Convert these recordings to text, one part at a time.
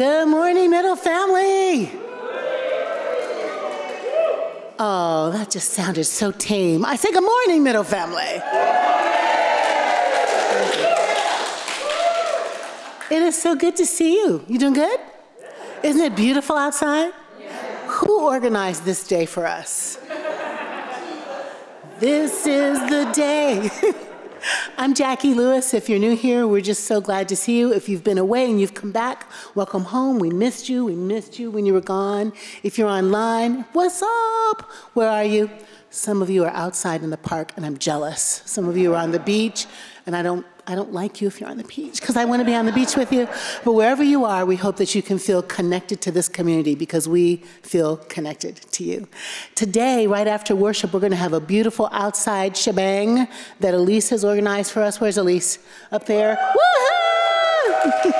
Good morning, middle family. Oh, that just sounded so tame. I say good morning, middle family. It is so good to see you. You doing good? Isn't it beautiful outside? Who organized this day for us? this is the day. I'm Jacqui Lewis. If you're new here, we're just so glad to see you. If you've been away and you've come back, welcome home. We missed you. We missed you when you were gone. If you're online, what's up? Where are you? Some of you are outside in the park, and I'm jealous. Some of you are on the beach, and I don't I don't like you if you're on the beach because I want to be on the beach with you. But wherever you are, we hope that you can feel connected to this community because we feel connected to you. Today, right after worship, we're going to have a beautiful outside shebang that Elise has organized for us. Where's Elise? Up there. Woohoo!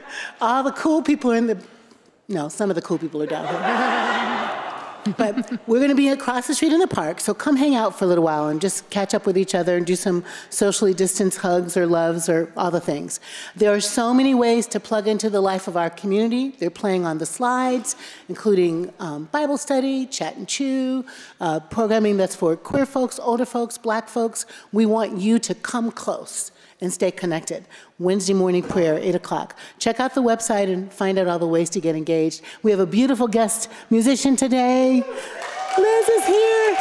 All the cool people are in the. No, some of the cool people are down here. but we're going to be across the street in the park, so come hang out for a little while and just catch up with each other and do some socially distanced hugs or loves or all the things. There are so many ways to plug into the life of our community. They're playing on the slides, including um, Bible study, chat and chew, uh, programming that's for queer folks, older folks, black folks. We want you to come close and stay connected. Wednesday morning prayer, 8 o'clock. Check out the website and find out all the ways to get engaged. We have a beautiful guest musician today. Liz is here.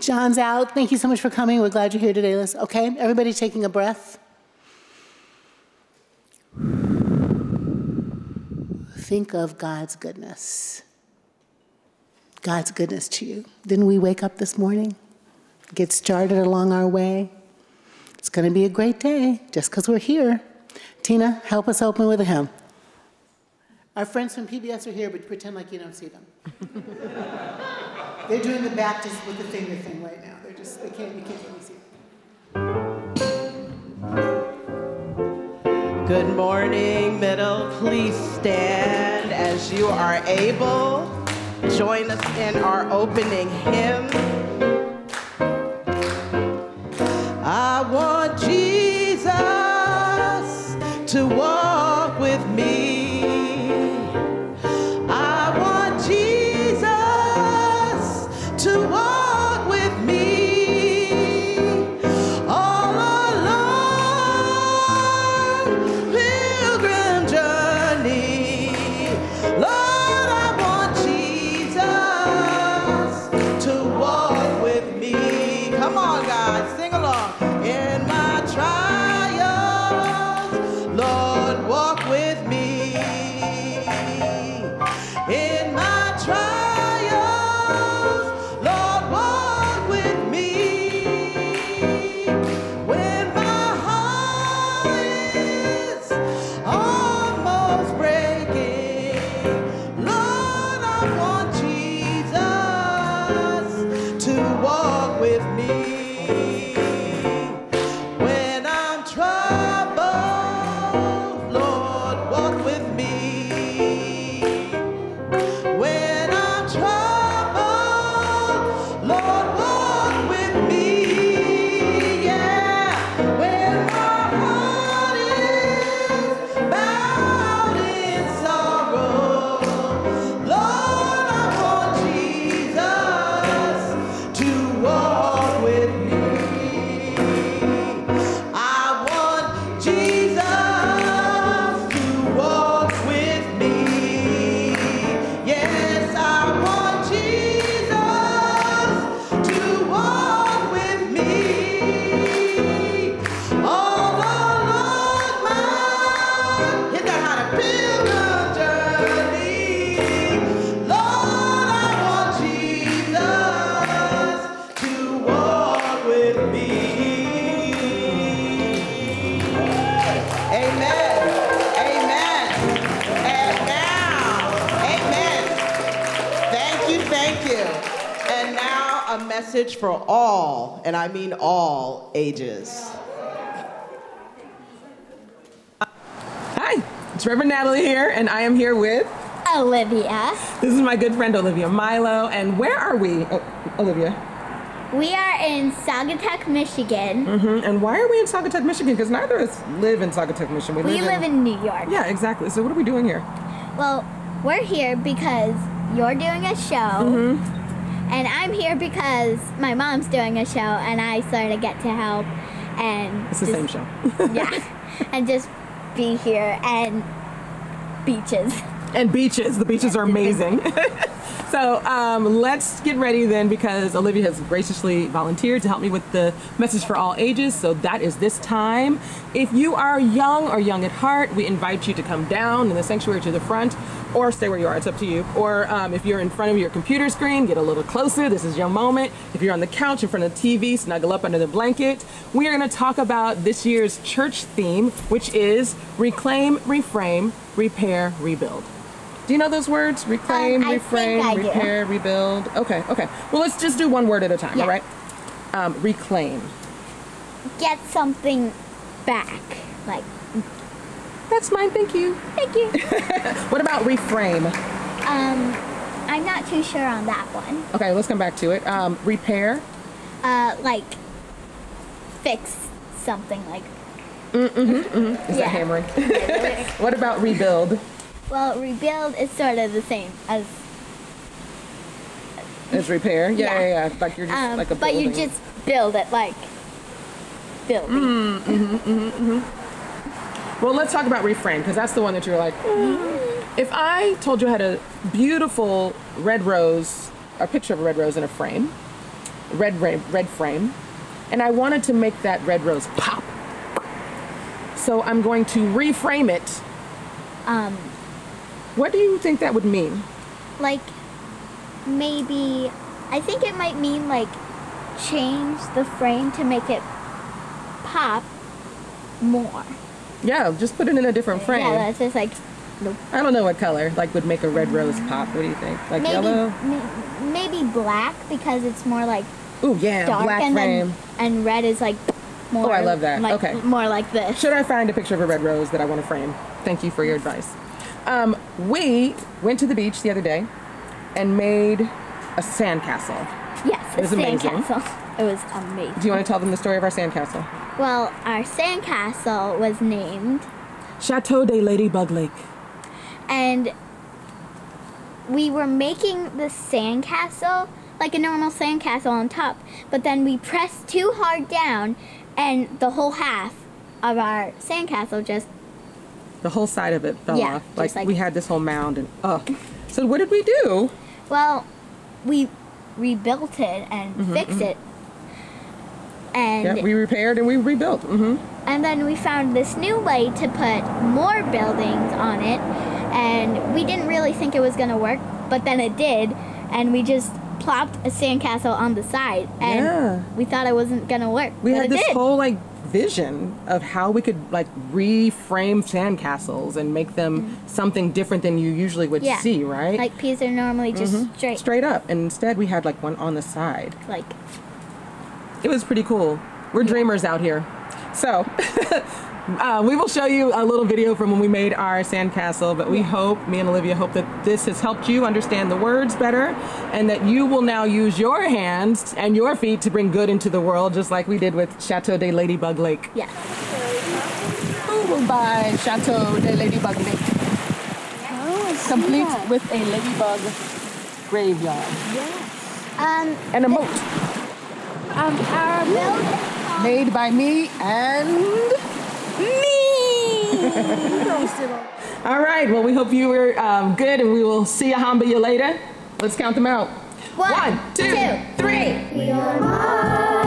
John's out. Thank you so much for coming. We're glad you're here today, Liz. Okay, everybody taking a breath. Think of God's goodness. God's goodness to you. Didn't we wake up this morning? Get started along our way. It's going to be a great day just because we're here. Tina, help us open with a hymn. Our friends from PBS are here, but pretend like you don't see them. They're doing the Baptist with the finger thing right now. They're just, they can't, you can't really see them. Good morning, middle. Please stand as you are able. Join us in our opening hymn. I want Jesus all, and I mean all ages. Hi, it's Reverend Natalie here, and I am here with. Olivia. This is my good friend Olivia Milo, and where are we, oh, Olivia? We are in Saugatuck, Michigan. Mm-hmm. And why are we in Saugatuck, Michigan? Because neither of us live in Saugatuck, Michigan. We live in New York. Yeah, exactly. So what are we doing here? Well, we're here because you're doing a show. Mm-hmm. And I'm here because my mom's doing a show and I sort of get to help and It's the same show. yeah. And just be here and beaches. and beaches. The beaches are amazing. so um, let's get ready then because Olivia has graciously volunteered to help me with the message for all ages. So that is this time. If you are young or young at heart, we invite you to come down in the sanctuary to the front or stay where you are. It's up to you. Or um, if you're in front of your computer screen, get a little closer. This is your moment. If you're on the couch in front of the TV, snuggle up under the blanket. We are going to talk about this year's church theme, which is reclaim, reframe, repair, rebuild. Do you know those words? Reclaim, Um, reframe, I do. repair, rebuild. Okay, okay. Well, let's just do one word at a time, Yeah. all right? Um, reclaim. Get something back. Like, That's mine, thank you. thank you. What about reframe? um, I'm not too sure on that one. Okay, let's come back to it. Um, repair. Uh, like, fix something. Like, Mm mm mm. Is Yeah. that hammering? what about rebuild? Well, rebuild is sort of the same as Is repair? Yeah, Yeah. yeah, yeah. Like you're just Um, like a but you just build it like building. Mm-hmm. Mm-hmm. Mm-hmm. Well, let's talk about reframe because that's the one that you're like. "Mm." If I told you I had a beautiful red rose, a picture of a red rose in a frame, red red, red frame, and I wanted to make that red rose pop. So I'm going to reframe it. Um, What do you think that would mean? like maybe I think it might mean like change the frame to make it pop more. Yeah, just put it in a different frame. Yeah, that's just like nope. I don't know what color like would make a red rose pop. What do you think? Like maybe yellow? ma- maybe black because it's more like Ooh, yeah, dark black and frame. then and red is like more Oh, I love that. like, Okay. more like this. Should I find a picture of a red rose that I want to frame? Thank you for your advice. Um, we went to the beach the other day and made a sandcastle. Yes, It was a amazing. sandcastle. It was amazing. Do you want to tell them the story of our sandcastle? Well, our sandcastle was named Chateau de Ladybug Lake. and we were making the sandcastle like a normal sandcastle on top, but then we pressed too hard down and the whole half of our sandcastle just The whole side of it fell Yeah, off. just Like, like- we had this whole mound and oh. So what did we do? well, we rebuilt it and fixed it. And Mm-hmm, Yeah, we repaired and we rebuilt. Mm-hmm. And then we found this new way to put more buildings on it, and we didn't really think it was gonna work, but then it did, and we just plopped a sandcastle on the side, and Yeah. we thought it wasn't gonna work. We had this did. whole like vision of how we could like reframe sandcastles and make them something different than you usually would yeah. see, right? Mm-hmm. Like peas are normally just straight, straight up. And instead we had like one on the side. Like it was pretty cool. We're dreamers out here. So uh, we will show you a little video from when we made our sandcastle but we hope me and olivia hope that this has helped you understand the words better and that you will now use your hands and your feet to bring good into the world just like we did with chateau de ladybug lake. Yeah. By chateau de ladybug lake? Complete with a ladybug graveyard. Um, and a moat. um, our building. made by me and me. All right. Well, we hope you were um, good, and we will see you, hamba you later. Let's count them out. One, One, two, two, three. We are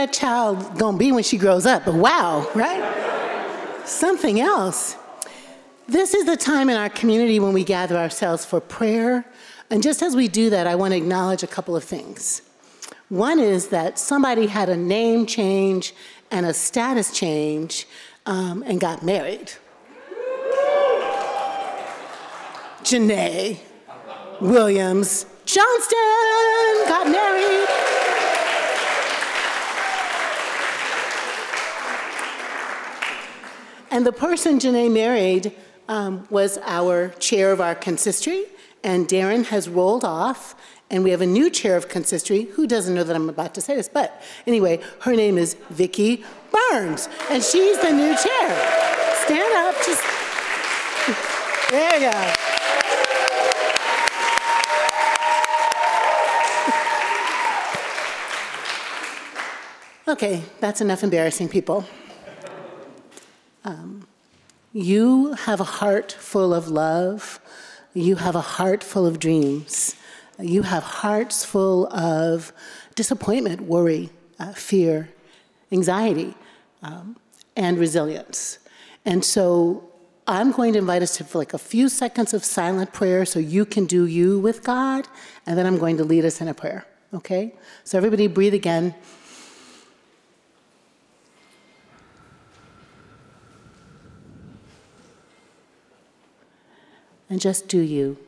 that child gonna be when she grows up, but wow, right? something else. This is the time in our community when we gather ourselves for prayer. And just as we do that, I want to acknowledge a couple of things. One is that somebody had a name change and a status change um, and got married. Janae Williams Johnston got married. And the person Janae married um, was our chair of our consistory, and Darren has rolled off, and we have a new chair of consistory who doesn't know that I'm about to say this, but anyway, her name is Vicki Burns, and she's the new chair. Stand up, just there you go. Okay, that's enough embarrassing people. Um, you have a heart full of love. You have a heart full of dreams. You have hearts full of disappointment, worry, uh, fear, anxiety, um, and resilience. And so I'm going to invite us to like a few seconds of silent prayer so you can do you with God, and then I'm going to lead us in a prayer. Okay? So everybody breathe again. And just do you.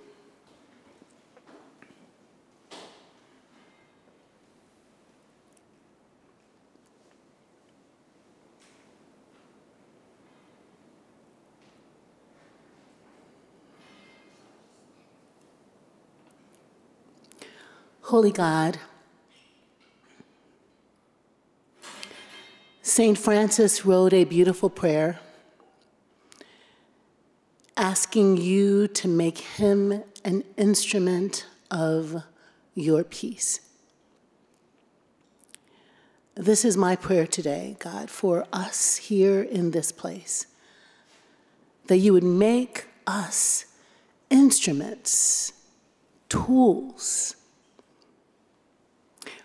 Holy God, St. Francis wrote a beautiful prayer asking you to make him an instrument of your peace. This is my prayer today, God, for us here in this place, that you would make us instruments, tools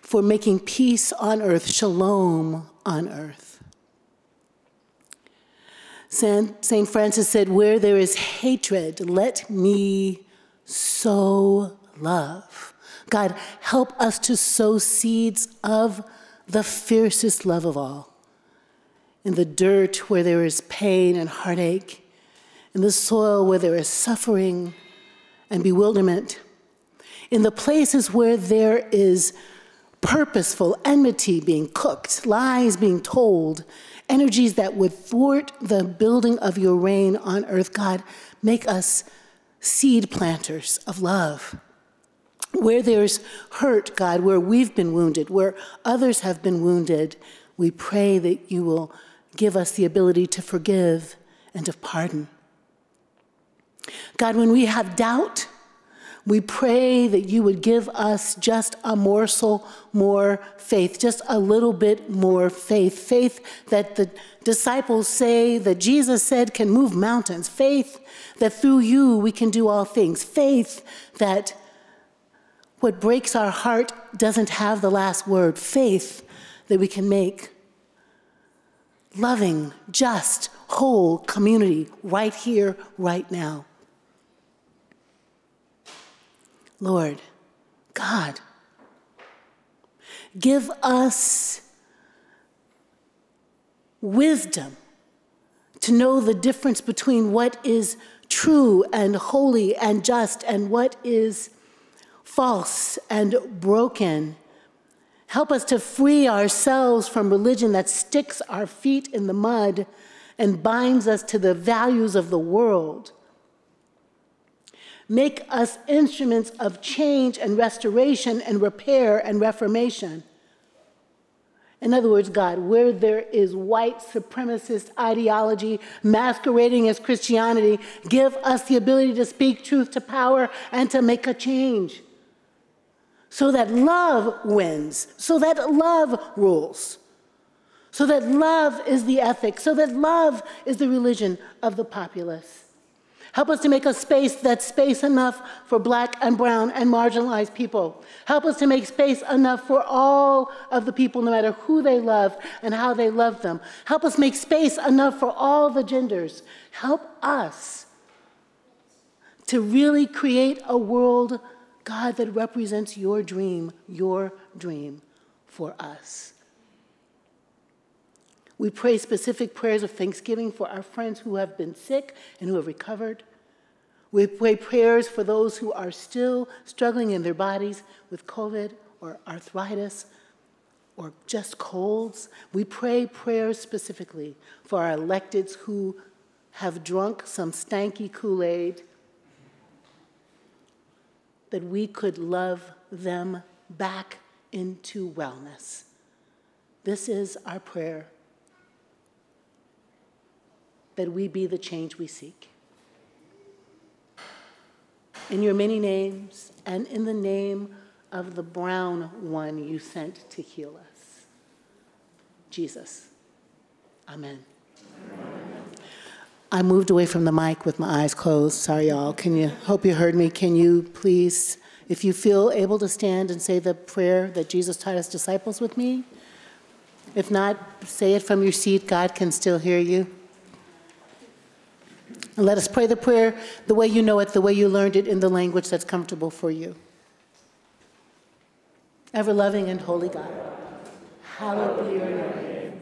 for making peace on earth, shalom on earth. St. Francis said, Where there is hatred, let me sow love. God, help us to sow seeds of the fiercest love of all. In the dirt where there is pain and heartache, in the soil where there is suffering and bewilderment, in the places where there is purposeful enmity being cooked, lies being told, energies that would thwart the building of your reign on earth. God, make us seed planters of love. Where there's hurt, God, where we've been wounded, where others have been wounded, we pray that you will give us the ability to forgive and to pardon. God, when we have doubt, we pray that you would give us just a morsel more faith, just a little bit more faith. Faith that the disciples say, that Jesus said can move mountains. Faith that through you we can do all things. Faith that what breaks our heart doesn't have the last word. Faith that we can make loving, just, whole community right here, right now. Lord, God, give us wisdom to know the difference between what is true and holy and just and what is false and broken. Help us to free ourselves from religion that sticks our feet in the mud and binds us to the values of the world. Make us instruments of change and restoration and repair and reformation. In other words, God, where there is white supremacist ideology masquerading as Christianity, give us the ability to speak truth to power and to make a change. So that love wins, so that love rules, so that love is the ethic, so that love is the religion of the populace. Help us to make a space that's space enough for black and brown and marginalized people. Help us to make space enough for all of the people, no matter who they love and how they love them. Help us make space enough for all the genders. Help us to really create a world, God, that represents your dream, your dream for us. We pray specific prayers of thanksgiving for our friends who have been sick and who have recovered. We pray prayers for those who are still struggling in their bodies with COVID or arthritis or just colds. We pray prayers specifically for our electeds who have drunk some stanky Kool Aid, that we could love them back into wellness. This is our prayer that we be the change we seek. In your many names and in the name of the brown one you sent to heal us, Jesus. Amen. I moved away from the mic with my eyes closed. Sorry, y'all. Can you, hope you heard me. Can you please, if you feel able to stand and say the prayer that Jesus taught his disciples with me? If not, say it from your seat. God can still hear you. And let us pray the prayer the way you know it, the way you learned it, in the language that's comfortable for you. Ever loving and holy God, hallowed be your name.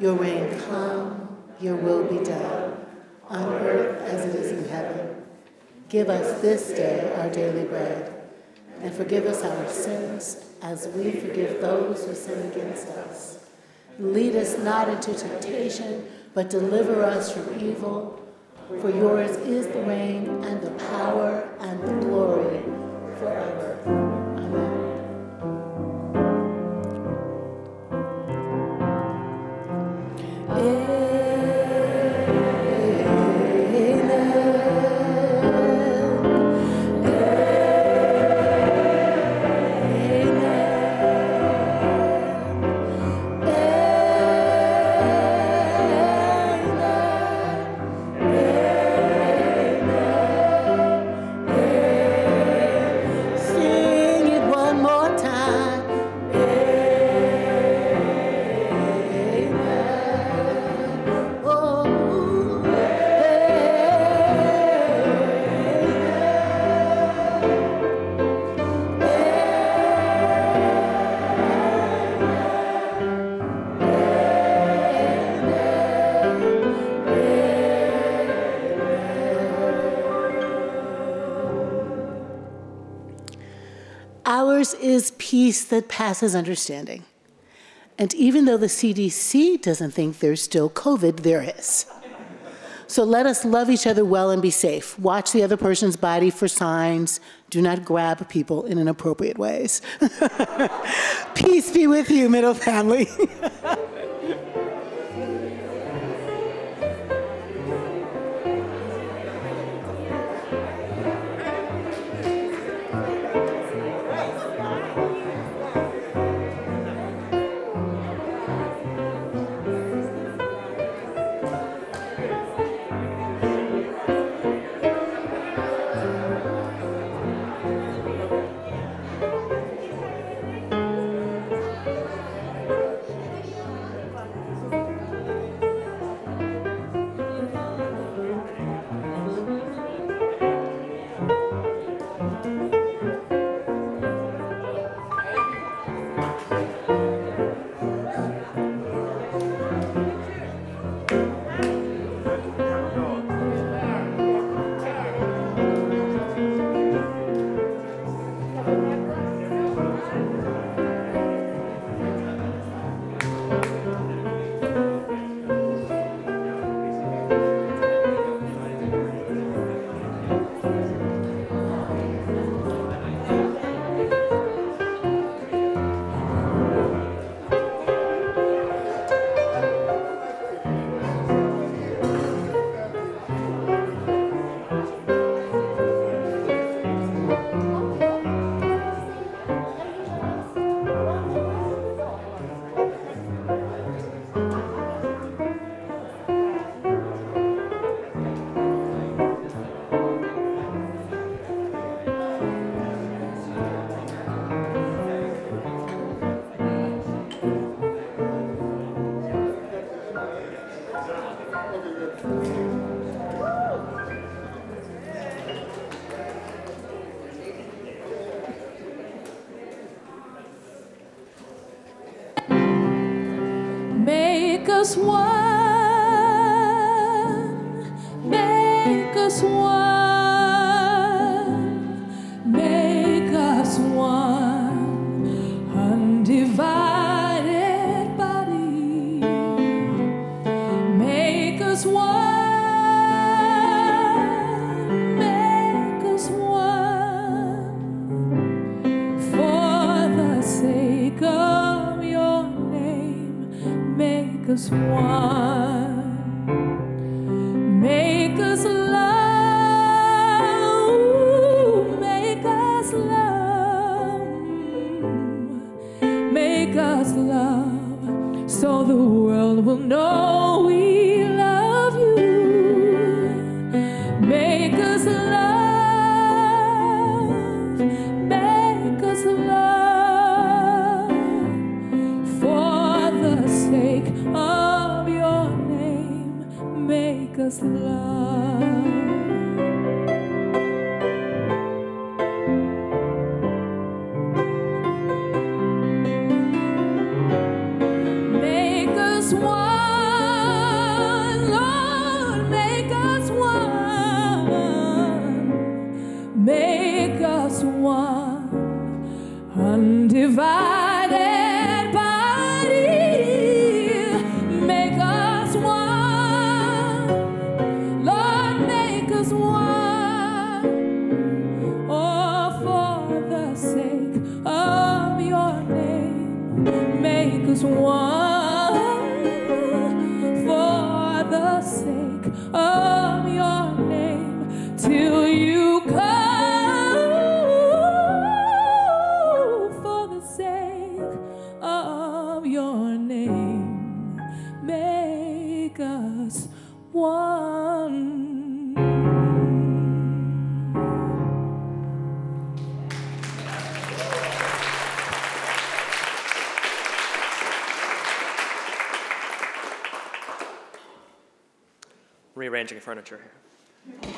Your reign come, your will be done, on earth as it is in heaven. Give us this day our daily bread, and forgive us our sins as we forgive those who sin against us. Lead us not into temptation, but deliver us from evil. For yours is the reign and the power and the glory forever. Amen. Is peace that passes understanding. And even though the CDC doesn't think there's still COVID, there is. So let us love each other well and be safe. Watch the other person's body for signs. Do not grab people in inappropriate ways. Peace be with you, middle family. Make us one. Make furniture here.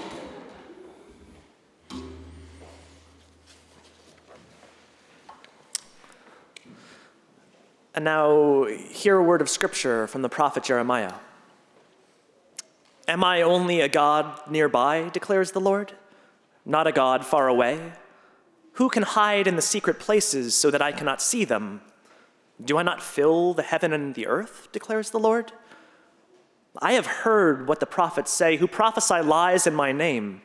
And now, hear a word of scripture from the prophet Jeremiah. Am I only a God nearby, declares the Lord? Not a God far away? Who can hide in the secret places so that I cannot see them? Do I not fill the heaven and the earth, declares the Lord? I have heard what the prophets say who prophesy lies in my name.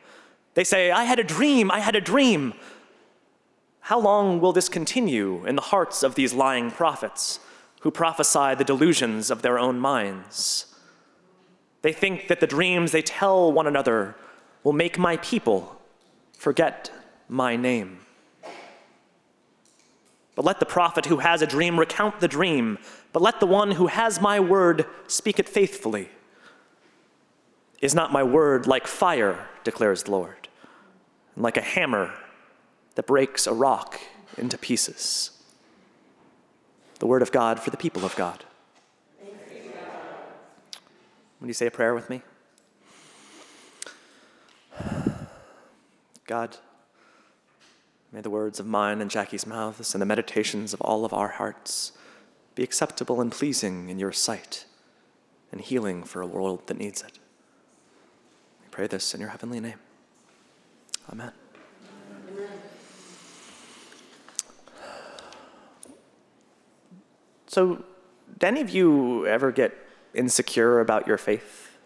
They say, I had a dream, I had a dream. How long will this continue in the hearts of these lying prophets who prophesy the delusions of their own minds? They think that the dreams they tell one another will make my people forget my name. But let the prophet who has a dream recount the dream, but let the one who has my word speak it faithfully. Is not my word like fire, declares the Lord, and like a hammer that breaks a rock into pieces? The word of God for the people of God. Would you say a prayer with me? God, may the words of mine and Jacqui's mouths and the meditations of all of our hearts be acceptable and pleasing in your sight and healing for a world that needs it. Pray this in your heavenly name. Amen. So, do any of you ever get insecure about your faith?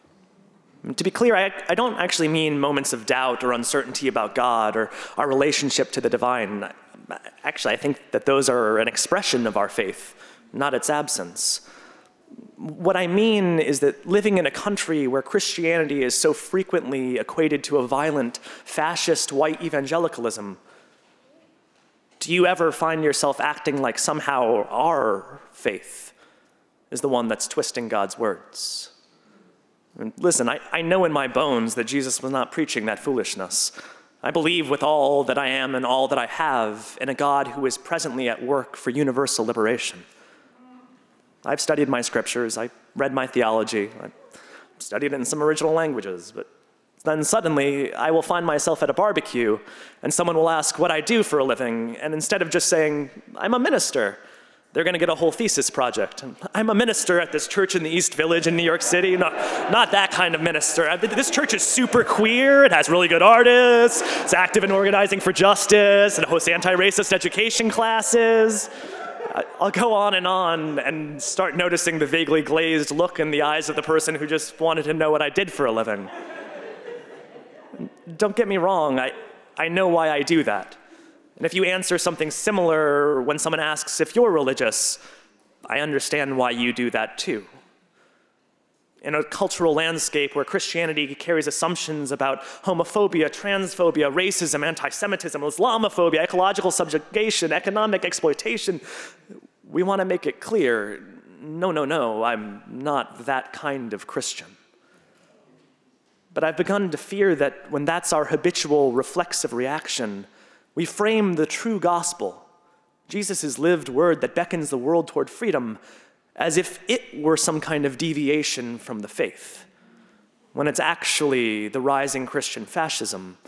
To be clear, I, I don't actually mean moments of doubt or uncertainty about God or our relationship to the divine. Actually, I think that those are an expression of our faith, not its absence. What I mean is that living in a country where Christianity is so frequently equated to a violent, fascist white evangelicalism, do you ever find yourself acting like somehow our faith is the one that's twisting God's words? And listen, I, I know in my bones that Jesus was not preaching that foolishness. I believe with all that I am and all that I have in a God who is presently at work for universal liberation. I've studied my scriptures, I read my theology, I studied it in some original languages, but then suddenly I will find myself at a barbecue and someone will ask what I do for a living, and instead of just saying, I'm a minister, they're going to get a whole thesis project. I'm a minister at this church in the East Village in New York City. Not, not that kind of minister. This church is super queer. It has really good artists. It's active in organizing for justice and hosts anti racist education classes. I'll go on and on and start noticing the vaguely glazed look in the eyes of the person who just wanted to know what I did for a living. Don't get me wrong, I, I know why I do that. And if you answer something similar when someone asks if you're religious, I understand why you do that too. In a cultural landscape where Christianity carries assumptions about homophobia, transphobia, racism, anti Semitism, Islamophobia, ecological subjugation, economic exploitation, we want to make it clear no, no, no, I'm not that kind of Christian. But I've begun to fear that when that's our habitual reflexive reaction, we frame the true gospel, Jesus' lived word that beckons the world toward freedom, as if it were some kind of deviation from the faith, when it's actually the rising Christian fascism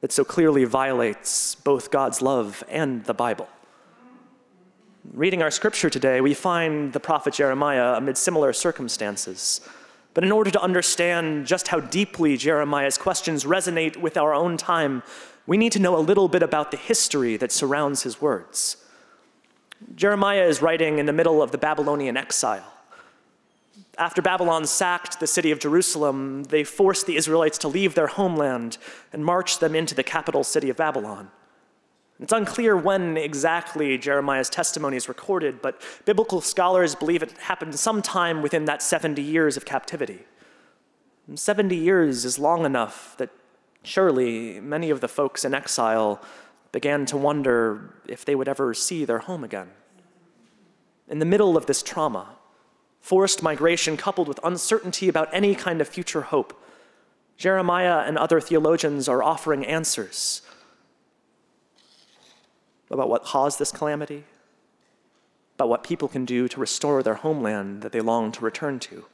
that so clearly violates both God's love and the Bible. Reading our scripture today, we find the prophet Jeremiah amid similar circumstances. But in order to understand just how deeply Jeremiah's questions resonate with our own time, we need to know a little bit about the history that surrounds his words. Jeremiah is writing in the middle of the Babylonian exile. After Babylon sacked the city of Jerusalem, they forced the Israelites to leave their homeland and marched them into the capital city of Babylon. It's unclear when exactly Jeremiah's testimony is recorded, but biblical scholars believe it happened sometime within that 70 years of captivity. And 70 years is long enough that surely many of the folks in exile began to wonder if they would ever see their home again. In the middle of this trauma, forced migration coupled with uncertainty about any kind of future hope, Jeremiah and other theologians are offering answers about what caused this calamity, about what people can do to restore their homeland that they long to return to.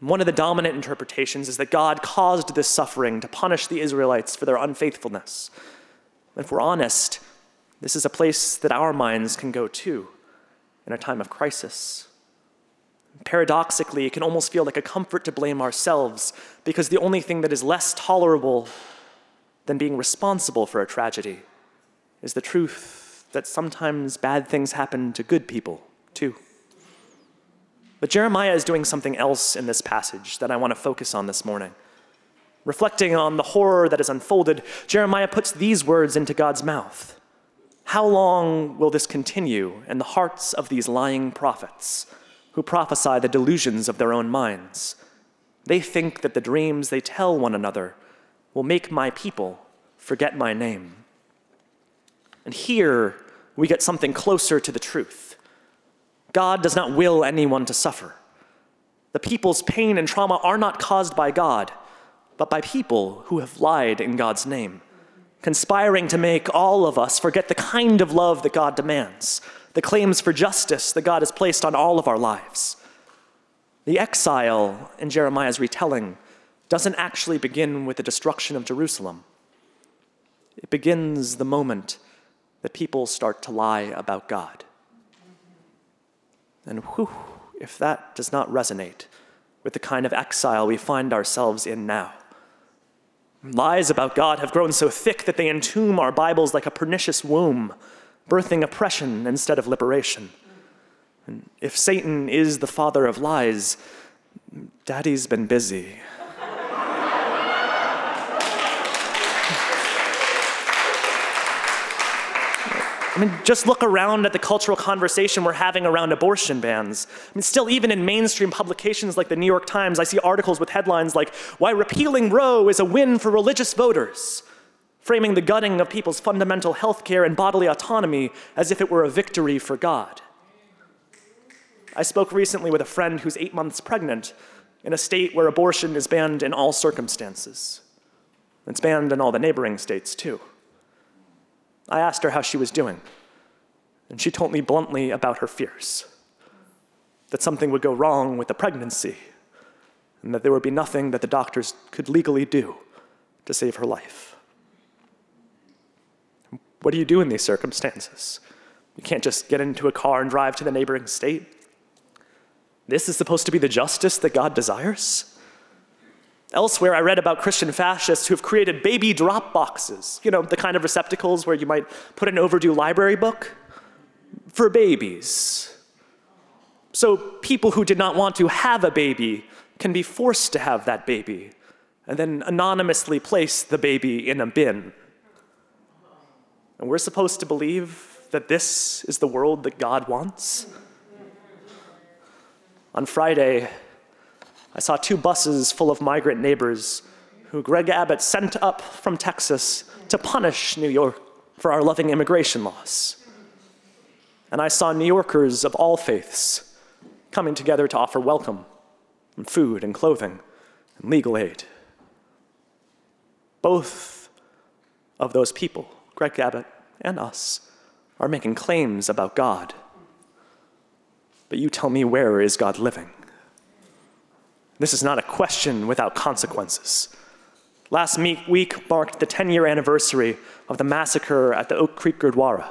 One of the dominant interpretations is that God caused this suffering to punish the Israelites for their unfaithfulness. If we're honest, this is a place that our minds can go to in a time of crisis. Paradoxically, it can almost feel like a comfort to blame ourselves because the only thing that is less tolerable than being responsible for a tragedy is the truth that sometimes bad things happen to good people, too. But Jeremiah is doing something else in this passage that I want to focus on this morning. Reflecting on the horror that is unfolded, Jeremiah puts these words into God's mouth How long will this continue in the hearts of these lying prophets who prophesy the delusions of their own minds? They think that the dreams they tell one another will make my people forget my name. And here we get something closer to the truth. God does not will anyone to suffer. The people's pain and trauma are not caused by God, but by people who have lied in God's name, conspiring to make all of us forget the kind of love that God demands, the claims for justice that God has placed on all of our lives. The exile in Jeremiah's retelling doesn't actually begin with the destruction of Jerusalem. It begins the moment that people start to lie about God. And whew, if that does not resonate with the kind of exile we find ourselves in now. Lies about God have grown so thick that they entomb our Bibles like a pernicious womb, birthing oppression instead of liberation. And if Satan is the father of lies, Daddy's been busy. I mean, just look around at the cultural conversation we're having around abortion bans. I mean, still, even in mainstream publications like the New York Times, I see articles with headlines like, Why Repealing Roe is a Win for Religious Voters, framing the gutting of people's fundamental health care and bodily autonomy as if it were a victory for God. I spoke recently with a friend who's eight months pregnant in a state where abortion is banned in all circumstances. It's banned in all the neighboring states, too. I asked her how she was doing, and she told me bluntly about her fears that something would go wrong with the pregnancy, and that there would be nothing that the doctors could legally do to save her life. What do you do in these circumstances? You can't just get into a car and drive to the neighboring state. This is supposed to be the justice that God desires? Elsewhere, I read about Christian fascists who have created baby drop boxes, you know, the kind of receptacles where you might put an overdue library book for babies. So people who did not want to have a baby can be forced to have that baby and then anonymously place the baby in a bin. And we're supposed to believe that this is the world that God wants? On Friday, I saw two buses full of migrant neighbors who Greg Abbott sent up from Texas to punish New York for our loving immigration laws. And I saw New Yorkers of all faiths coming together to offer welcome and food and clothing and legal aid. Both of those people, Greg Abbott and us, are making claims about God. But you tell me where is God living? This is not a question without consequences. Last week marked the 10 year anniversary of the massacre at the Oak Creek Gurdwara.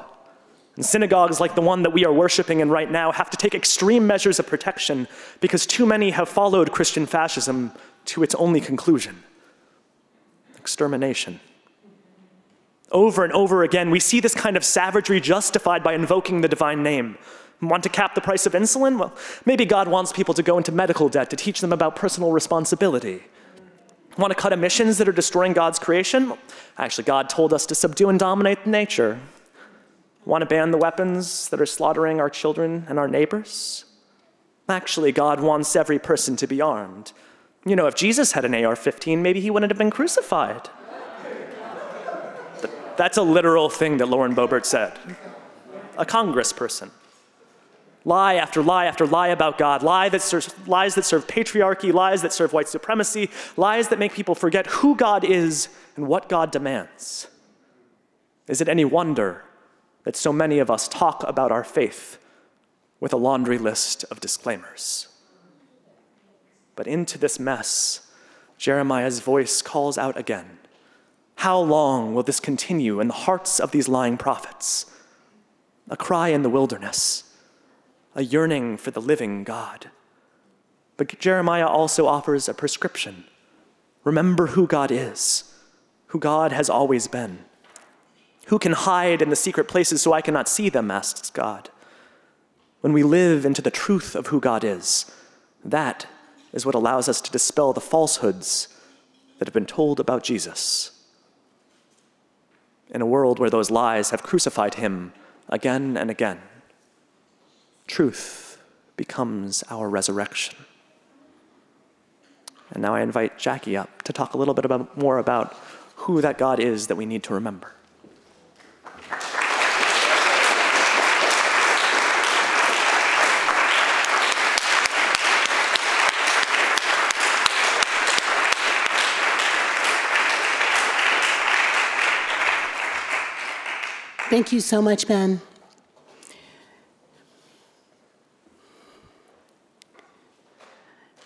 And synagogues like the one that we are worshiping in right now have to take extreme measures of protection because too many have followed Christian fascism to its only conclusion extermination. Over and over again, we see this kind of savagery justified by invoking the divine name. Want to cap the price of insulin? Well, maybe God wants people to go into medical debt to teach them about personal responsibility. Want to cut emissions that are destroying God's creation? Actually, God told us to subdue and dominate nature. Want to ban the weapons that are slaughtering our children and our neighbors? Actually, God wants every person to be armed. You know, if Jesus had an AR 15, maybe he wouldn't have been crucified. That's a literal thing that Lauren Boebert said. A congressperson lie after lie after lie about God, lie that serves, lies that serve patriarchy, lies that serve white supremacy, lies that make people forget who God is and what God demands. Is it any wonder that so many of us talk about our faith with a laundry list of disclaimers? But into this mess, Jeremiah's voice calls out again. How long will this continue in the hearts of these lying prophets? A cry in the wilderness a yearning for the living God. But Jeremiah also offers a prescription. Remember who God is, who God has always been. Who can hide in the secret places so I cannot see them, asks God. When we live into the truth of who God is, that is what allows us to dispel the falsehoods that have been told about Jesus. In a world where those lies have crucified him again and again, truth becomes our resurrection. And now I invite Jacqui up to talk a little bit about, more about who that God is that we need to remember. Thank you so much, Ben.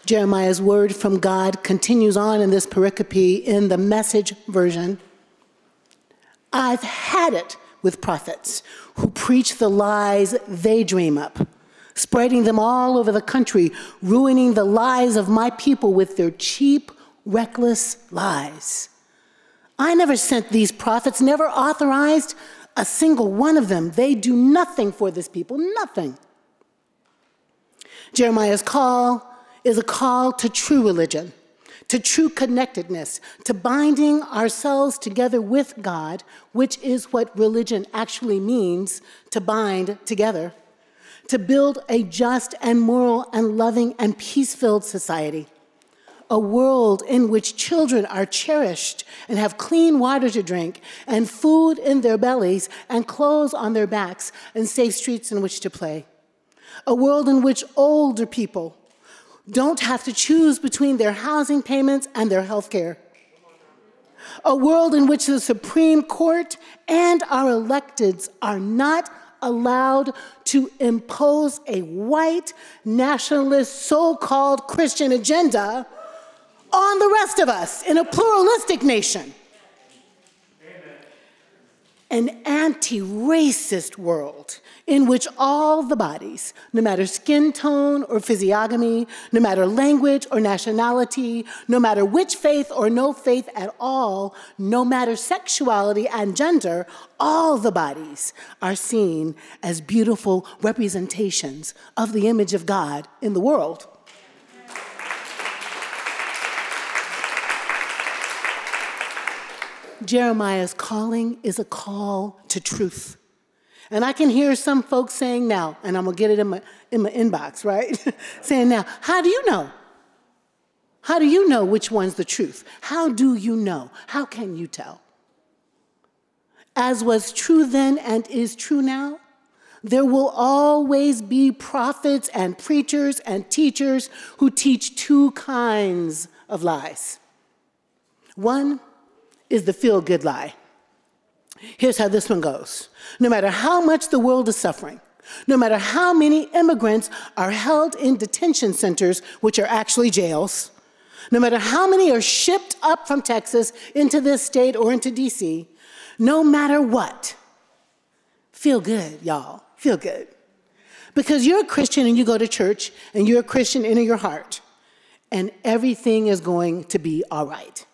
Jeremiah's word from God continues on in this pericope in the message version. I've had it with prophets who preach the lies they dream up, spreading them all over the country, ruining the lives of my people with their cheap, reckless lies. I never sent these prophets, never authorized a single one of them. They do nothing for this people, nothing. Jeremiah's call is a call to true religion, to true connectedness, to binding ourselves together with God, which is what religion actually means to bind together, to build a just and moral and loving and peace filled society. A world in which children are cherished and have clean water to drink, and food in their bellies, and clothes on their backs, and safe streets in which to play. A world in which older people don't have to choose between their housing payments and their health care. A world in which the Supreme Court and our electeds are not allowed to impose a white nationalist so called Christian agenda on the rest of us in a pluralistic nation. An anti racist world in which all the bodies, no matter skin tone or physiognomy, no matter language or nationality, no matter which faith or no faith at all, no matter sexuality and gender, all the bodies are seen as beautiful representations of the image of God in the world. Jeremiah's calling is a call to truth. And I can hear some folks saying now, and I'm gonna get it in my, in my inbox, right? saying now, how do you know? How do you know which one's the truth? How do you know? How can you tell? As was true then and is true now, there will always be prophets and preachers and teachers who teach two kinds of lies. One is the feel good lie. Here's how this one goes No matter how much the world is suffering, no matter how many immigrants are held in detention centers, which are actually jails, no matter how many are shipped up from Texas into this state or into DC, no matter what, feel good, y'all. Feel good. Because you're a Christian and you go to church and you're a Christian in your heart, and everything is going to be all right.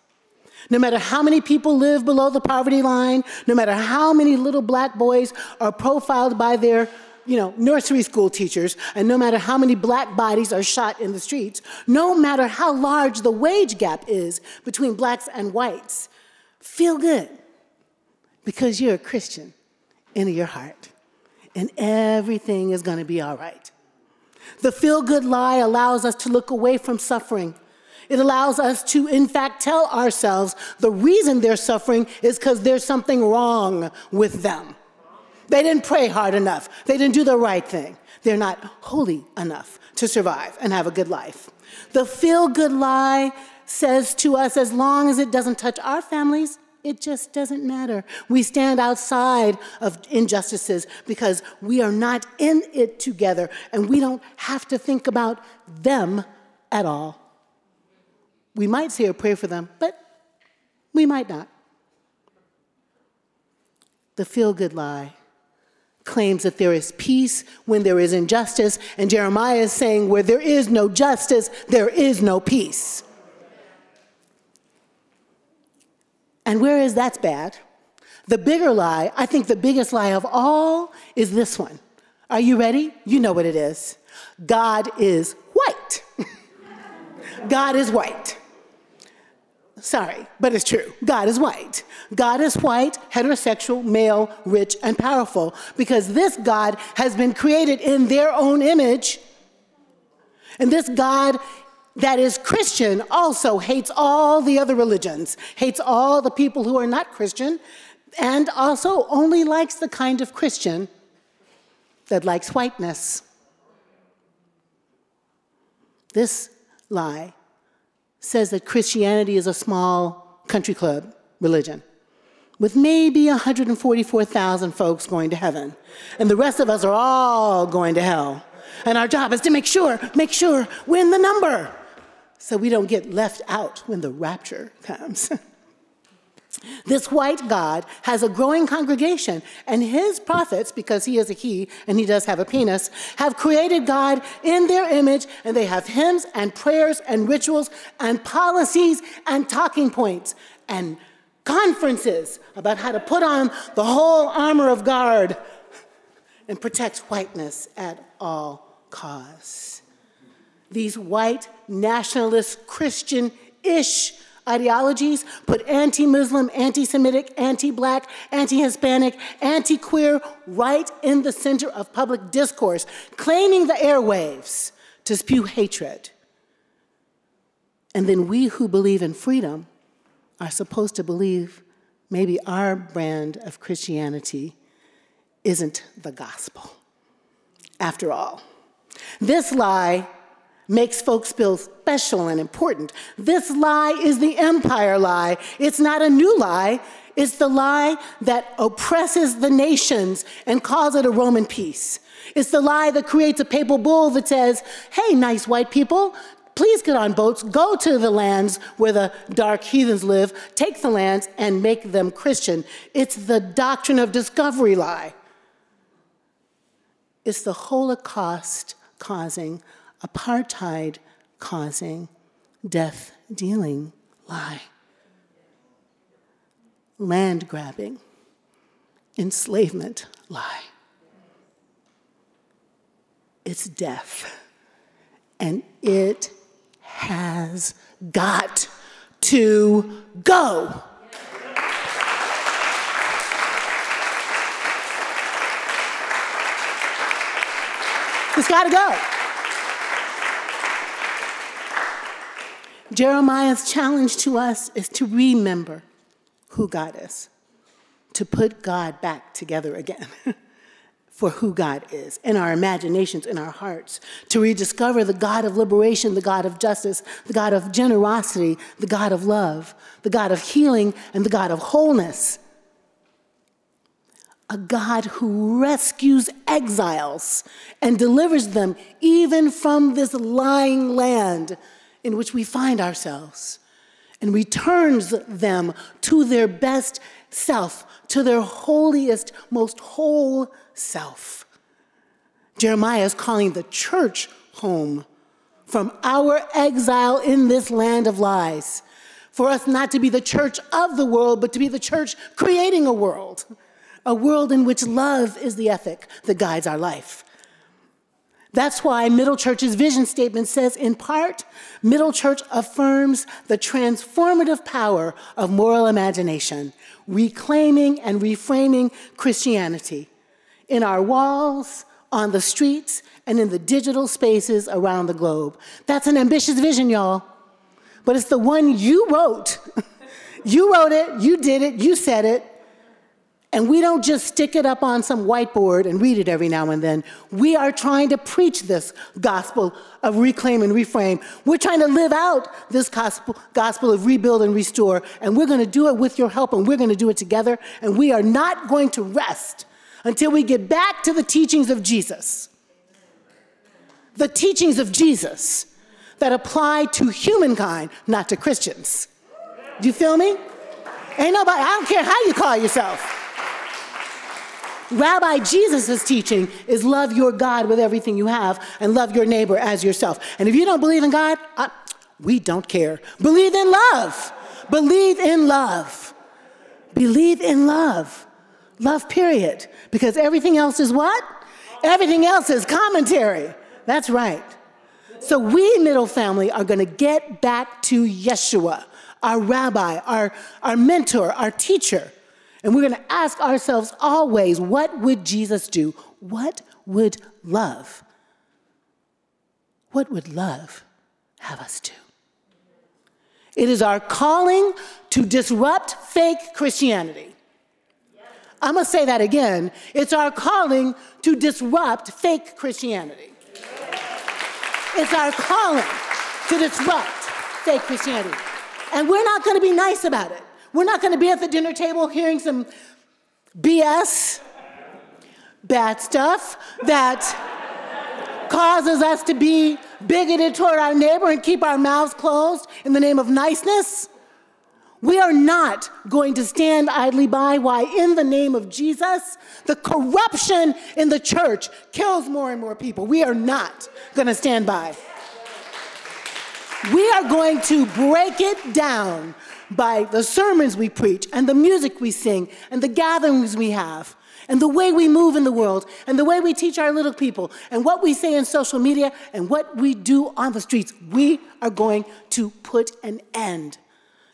No matter how many people live below the poverty line, no matter how many little black boys are profiled by their you know, nursery school teachers, and no matter how many black bodies are shot in the streets, no matter how large the wage gap is between blacks and whites, feel good because you're a Christian in your heart, and everything is going to be all right. The feel good lie allows us to look away from suffering it allows us to, in fact, tell ourselves the reason they're suffering is because there's something wrong with them. They didn't pray hard enough, they didn't do the right thing. They're not holy enough to survive and have a good life. The feel good lie says to us as long as it doesn't touch our families, it just doesn't matter. We stand outside of injustices because we are not in it together and we don't have to think about them at all. We might say a prayer for them, but we might not. The feel good lie claims that there is peace when there is injustice, and Jeremiah is saying, where there is no justice, there is no peace. And whereas that's bad, the bigger lie, I think the biggest lie of all, is this one. Are you ready? You know what it is. God is white. God is white. Sorry, but it's true. God is white. God is white, heterosexual, male, rich, and powerful because this God has been created in their own image. And this God that is Christian also hates all the other religions, hates all the people who are not Christian, and also only likes the kind of Christian that likes whiteness. This lie says that Christianity is a small country club religion with maybe 144,000 folks going to heaven, and the rest of us are all going to hell. And our job is to make sure, make sure, we're in the number, so we don't get left out when the rapture comes. This white God has a growing congregation, and his prophets, because he is a he and he does have a penis, have created God in their image, and they have hymns and prayers and rituals and policies and talking points and conferences about how to put on the whole armor of God and protect whiteness at all costs. These white nationalist Christian ish ideologies put anti Muslim, anti Semitic, anti Black, anti Hispanic, anti queer right in the center of public discourse, claiming the airwaves to spew hatred. And then we who believe in freedom are supposed to believe maybe our brand of Christianity isn't the gospel. After all, this lie makes folks feel special and important. This lie is the empire lie. It's not a new lie. It's the lie that oppresses the nations and calls it a Roman peace. It's the lie that creates a papal bull that says, hey, nice white people, Please get on boats, go to the lands where the dark heathens live, take the lands and make them Christian. It's the doctrine of discovery lie. It's the Holocaust causing, apartheid causing, death dealing lie. Land grabbing, enslavement lie. It's death. And it has got to go. It's got to go. Jeremiah's challenge to us is to remember who God is, to put God back together again for who God is in our imaginations, in our hearts, to rediscover the God of liberation, the God of justice, the God of generosity, the God of love, the God of healing, and the God of wholeness. A God who rescues exiles and delivers them even from this lying land in which we find ourselves and returns them to their best self, to their holiest, most whole self. Jeremiah is calling the church home from our exile in this land of lies. For us not to be the church of the world, but to be the church creating a world a world in which love is the ethic that guides our life. That's why Middle Church's vision statement says, in part, Middle Church affirms the transformative power of moral imagination, reclaiming and reframing Christianity in our walls, on the streets, and in the digital spaces around the globe. That's an ambitious vision, y'all, but it's the one you wrote. you wrote it, you did it, you said it, and we don't just stick it up on some whiteboard and read it every now and then. We are trying to preach this gospel of reclaim and reframe. We're trying to live out this gospel, gospel of rebuild and restore. And we're going to do it with your help, and we're going to do it together. And we are not going to rest until we get back to the teachings of Jesus. The teachings of Jesus that apply to humankind, not to Christians. Do you feel me? Ain't nobody, I don't care how you call yourself. Rabbi Jesus' teaching is love your God with everything you have and love your neighbor as yourself. And if you don't believe in God, I, we don't care. Believe in love. Believe in love. Believe in love. Love, period. Because everything else is what? Everything else is commentary. That's right. So we, middle family, are going to get back to Yeshua, our rabbi, our, our mentor, our teacher. And we're going to ask ourselves always what would Jesus do? What would love? What would love have us do? It is our calling to disrupt fake Christianity. I'm going to say that again. It's our calling to disrupt fake Christianity. It's our calling to disrupt fake Christianity. And we're not going to be nice about it. We're not going to be at the dinner table hearing some BS, bad stuff that causes us to be bigoted toward our neighbor and keep our mouths closed in the name of niceness. We are not going to stand idly by why, in the name of Jesus, the corruption in the church kills more and more people. We are not going to stand by. We are going to break it down by the sermons we preach and the music we sing and the gatherings we have and the way we move in the world and the way we teach our little people and what we say in social media and what we do on the streets. We are going to put an end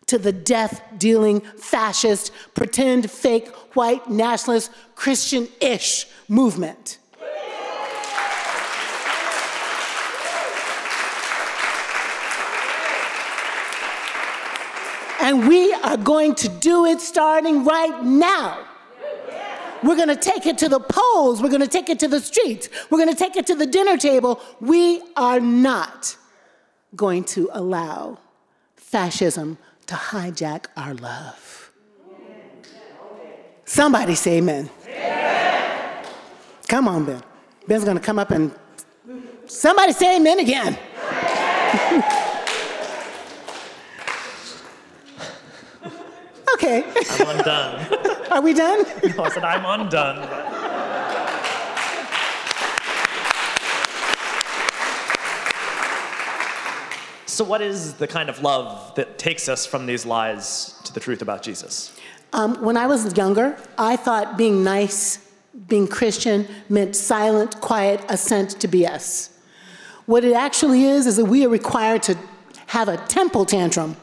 to the death dealing, fascist, pretend fake, white, nationalist, Christian ish movement. And we are going to do it starting right now. We're going to take it to the polls. We're going to take it to the streets. We're going to take it to the dinner table. We are not going to allow fascism to hijack our love. Somebody say amen. Come on, Ben. Ben's going to come up and somebody say amen again. Okay, I'm undone. are we done? No, I said I'm undone. So, what is the kind of love that takes us from these lies to the truth about Jesus? Um, when I was younger, I thought being nice, being Christian, meant silent, quiet assent to BS. What it actually is, is that we are required to have a temple tantrum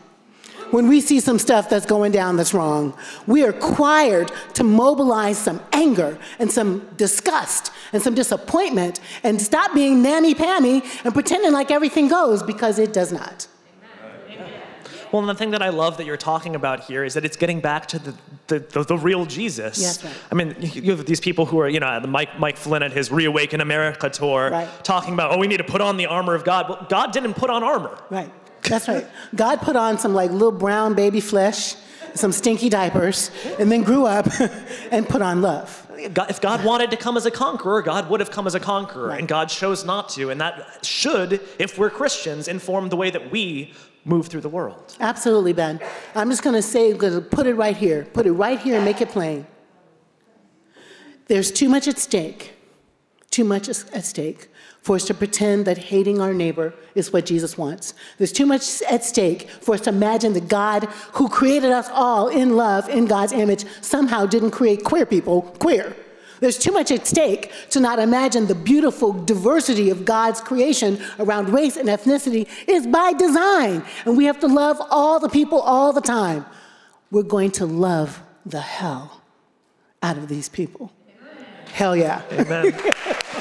when we see some stuff that's going down that's wrong. We are required to mobilize some anger and some disgust and some disappointment and stop being nanny pammy and pretending like everything goes because it does not. Well, and the thing that I love that you're talking about here is that it's getting back to the, the, the, the real Jesus. Yes, right. I mean, you you have these people who are, you know, Mike, Mike Flynn at his Reawaken America tour Right. talking about, oh, we need to put on the armor of God. Well, God didn't put on armor. Right. That's right. God put on some like little brown baby flesh, some stinky diapers, and then grew up and put on love. God, if God wanted to come as a conqueror, God would have come as a conqueror, Right. and God chose not to. And that should, if we're Christians, inform the way that we move through the world. Absolutely, Ben. I'm just going to say, going to put it right here. Put it right here and make it plain. There's too much at stake, too much at stake for us to pretend that hating our neighbor is what Jesus wants. There's too much at stake for us to imagine that God, who created us all in love, in God's image, somehow didn't create queer people queer. There's too much at stake to not imagine the beautiful diversity of God's creation around race and ethnicity is by design. And we have to love all the people all the time. We're going to love the hell out of these people. Hell yeah. Amen.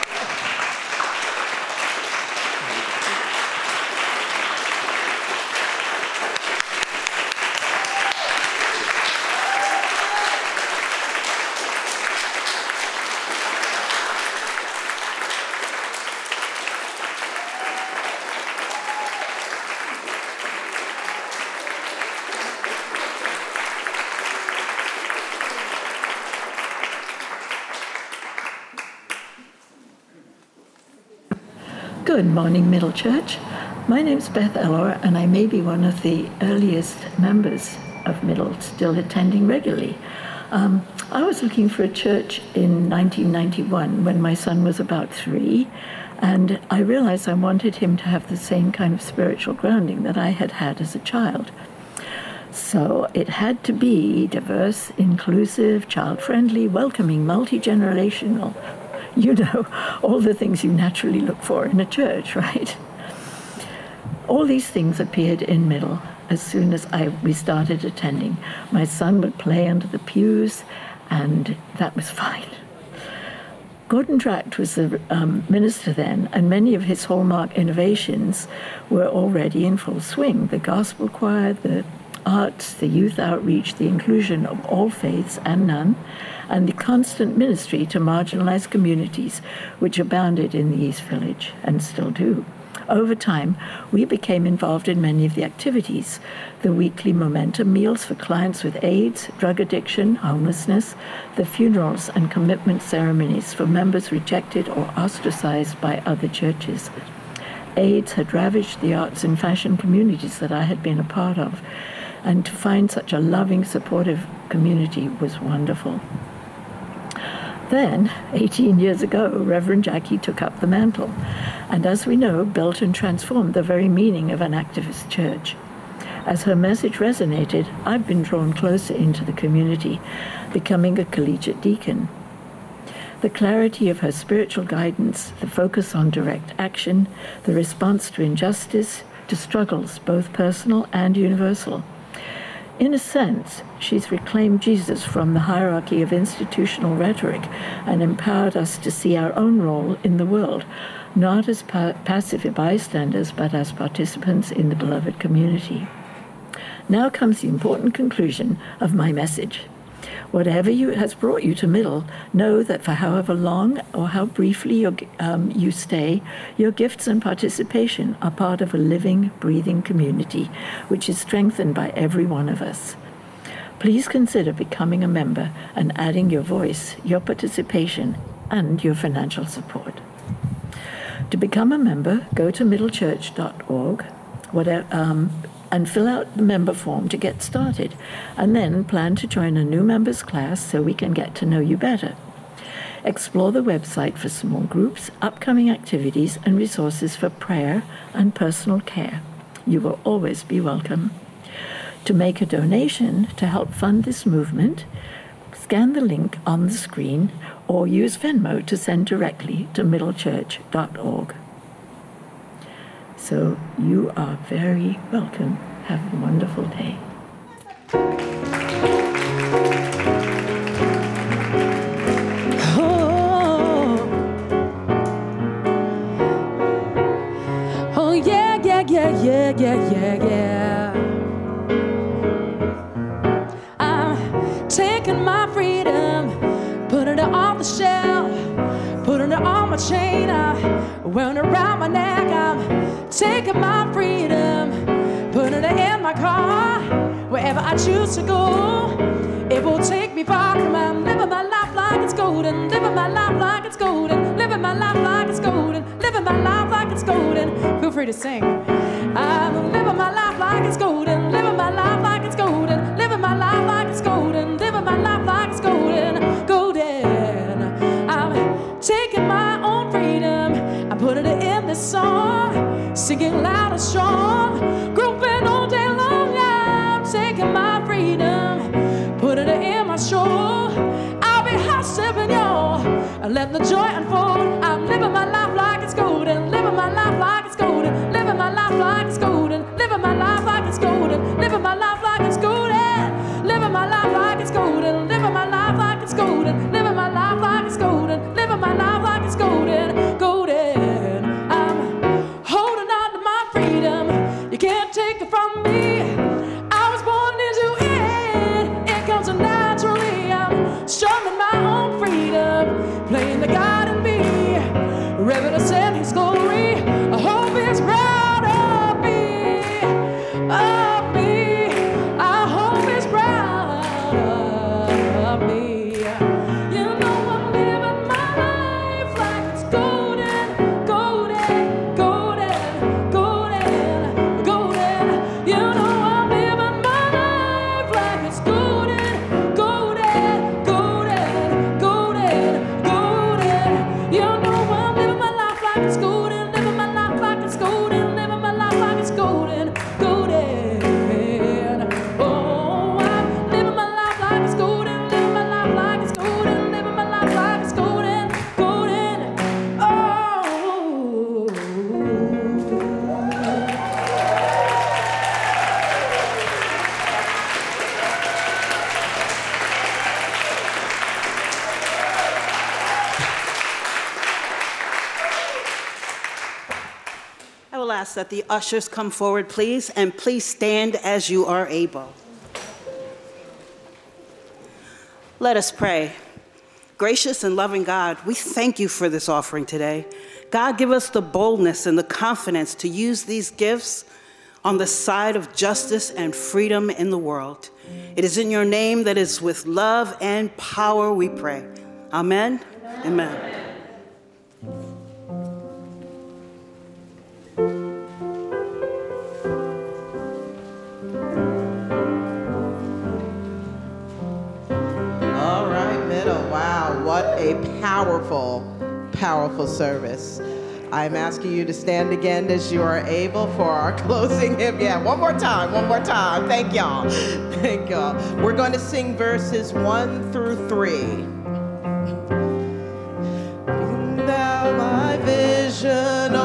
Good morning, Middle Church. My name's Beth Elor, and I may be one of the earliest members of Middle still attending regularly. Um, I was looking for a church in 1991 when my son was about three, and I realized I wanted him to have the same kind of spiritual grounding that I had had as a child. So it had to be diverse, inclusive, child friendly, welcoming, multi generational. You know, all the things you naturally look for in a church, right? All these things appeared in middle as soon as I, we started attending. My son would play under the pews, and that was fine. Gordon Dragt was the um, minister then, and many of his hallmark innovations were already in full swing. The gospel choir, the arts, the youth outreach, the inclusion of all faiths and none, and the constant ministry to marginalized communities which abounded in the East Village and still do. Over time, we became involved in many of the activities the weekly momentum meals for clients with AIDS, drug addiction, homelessness, the funerals and commitment ceremonies for members rejected or ostracized by other churches. AIDS had ravaged the arts and fashion communities that I had been a part of, and to find such a loving, supportive community was wonderful. Then, 18 years ago, Reverend Jacqui took up the mantle, and as we know, built and transformed the very meaning of an activist church. As her message resonated, I've been drawn closer into the community, becoming a collegiate deacon. The clarity of her spiritual guidance, the focus on direct action, the response to injustice, to struggles, both personal and universal. In a sense, she's reclaimed Jesus from the hierarchy of institutional rhetoric and empowered us to see our own role in the world, not as pa- passive bystanders, but as participants in the beloved community. Now comes the important conclusion of my message. Whatever you, has brought you to middle, know that for however long or how briefly your, um, you stay, your gifts and participation are part of a living, breathing community, which is strengthened by every one of us. Please consider becoming a member and adding your voice, your participation, and your financial support. To become a member, go to middlechurch.org whatever, um, and fill out the member form to get started, and then plan to join a new members class so we can get to know you better. Explore the website for small groups, upcoming activities, and resources for prayer and personal care. You will always be welcome. To make a donation to help fund this movement, scan the link on the screen or use Venmo to send directly to middlechurch.org. So you are very welcome. Have a wonderful day. Oh, oh yeah, yeah, yeah, yeah, yeah, yeah, yeah. I'm taking my freedom, putting it on the shelf, putting it on my chain, I'm it around my neck. I'm taking my freedom, putting it in my car, wherever I choose to go. It will take me far. Come on, living my life like it's golden, living my life like it's golden, living my life like it's golden, living my life like it's golden. Feel free to sing. I'm living my life like it's golden, song, singing loud and strong, grouping all day long. I'm taking my freedom, putting it in my soul. I'll be hot stepping y'all, and let the joy unfold. I'm living my life like it's golden, living my life like that the ushers come forward, please, and please stand as you are able. Let us pray. Gracious and loving God, we thank you for this offering today. God, give us the boldness and the confidence to use these gifts on the side of justice and freedom in the world. It is in your name that is with love and power we pray. Amen. Amen. All what a powerful, powerful service. I'm asking you to stand again as you are able for our closing hymn. Yeah, one more time, one more time. Thank y'all. Thank y'all. We're going to sing verses one through three. Thou my vision,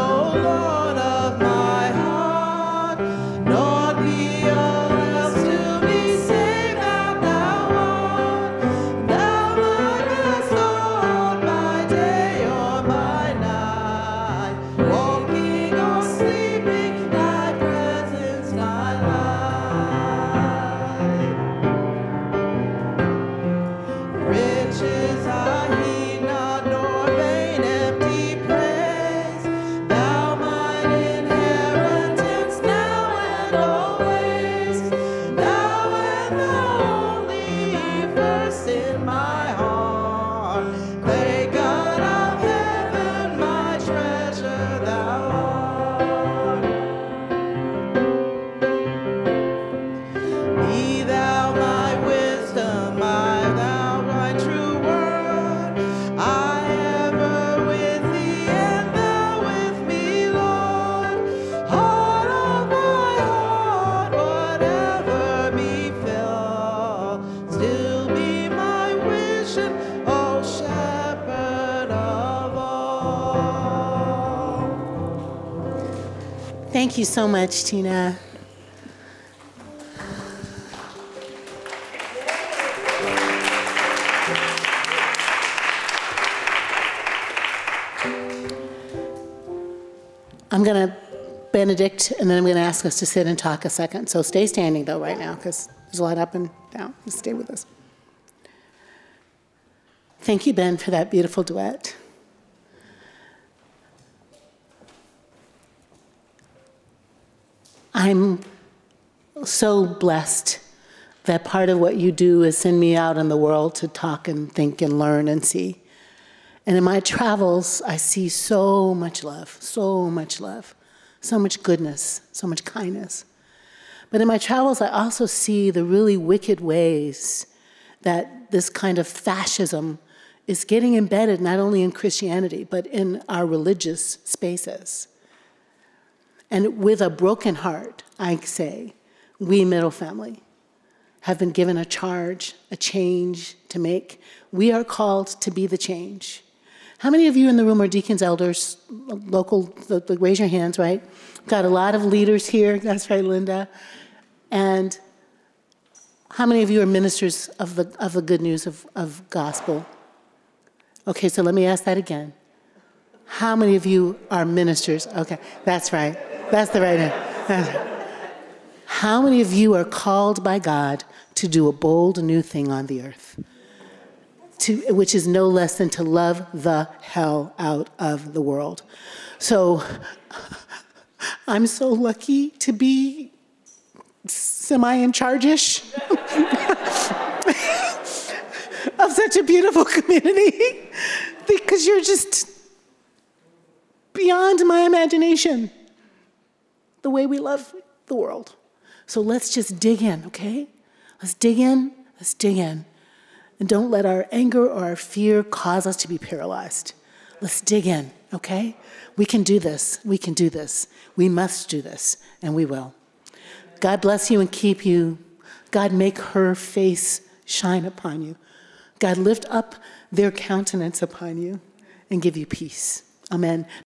Thank you so much, Tina. I'm going to benedict, and then I'm going to ask us to sit and talk a second. So stay standing, though, right now, because there's a lot up and down. Just stay with us. Thank you, Ben, for that beautiful duet. I'm so blessed that part of what you do is send me out in the world to talk and think and learn and see. And in my travels, I see so much love, so much love, so much goodness, so much kindness. But in my travels, I also see the really wicked ways that this kind of fascism is getting embedded not only in Christianity, but in our religious spaces. And with a broken heart, I say, we, middle family, have been given a charge, a change to make. We are called to be the change. How many of you in the room are deacons, elders, local? The, the, raise your hands, right? Got a lot of leaders here. That's right, Linda. And how many of you are ministers of the, of the good news of, of gospel? Okay, so let me ask that again. How many of you are ministers? Okay, that's right. That's the right answer. How many of you are called by God to do a bold new thing on the earth? To, which is no less than to love the hell out of the world. So I'm so lucky to be semi in charge ish of such a beautiful community because you're just beyond my imagination the way we love the world. So let's just dig in, okay? Let's dig in, let's dig in. And don't let our anger or our fear cause us to be paralyzed. Let's dig in, okay? We can do this. We can do this. We must do this, and we will. God bless you and keep you. God make her face shine upon you. God lift up their countenance upon you and give you peace. Amen.